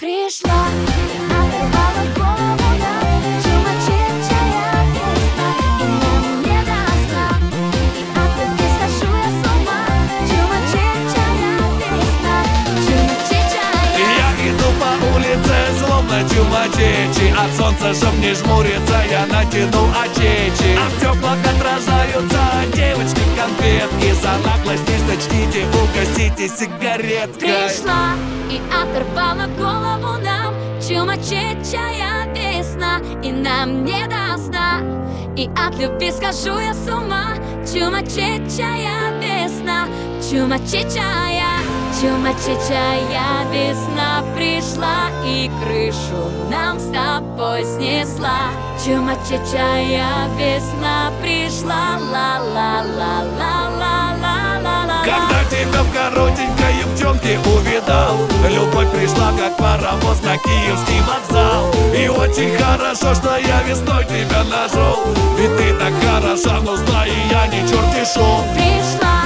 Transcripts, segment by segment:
пришла И оторвала голову Чумачечая весна И нам не до сна И от любви схожу я с ума Я иду по улице, словно чумачечи От солнца, чтоб не жмуриться, я натянул очечи. А в стеклах отражаются девочки конфетки За наглость не сочтите, угостите сигареткой. Пришла и оторвала голову нам. Чумачечая весна И нам не до сна. И от любви схожу я с ума. Чумачечая весна Чумачечая Чумачечая весна пришла И крышу нам с тобой снесла. Чумачечая весна пришла пришла, как паровоз на киевский вокзал. И очень хорошо, что я весной тебя нашел. Ведь ты так хороша, но знай, я не черти шел Пришла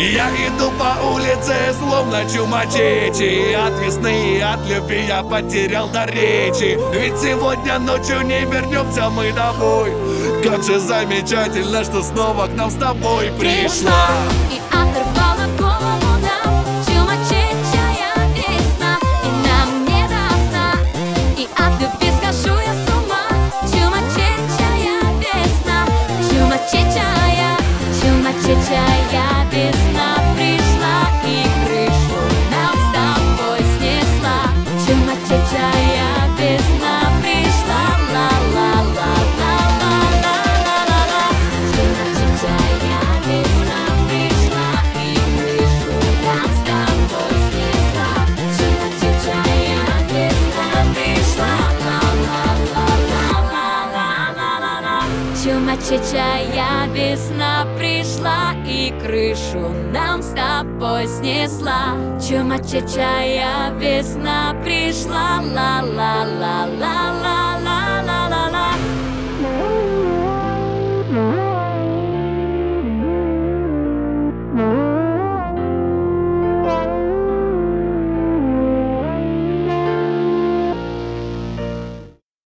Я иду по улице, словно чумачечи От весны и от любви я потерял до речи. Ведь сегодня ночью не вернемся мы домой. Как же замечательно, что снова к нам с тобой пришла. И оторвала голову нам Чумачечая весна. И нам не до сна. И от любви схожу я с ума. Чумачечая весна. Чумачечая Чумачечая весна чечая весна пришла и крышу нам с тобой снесла. Чума чечая весна пришла, ла-ла-ла-ла-ла.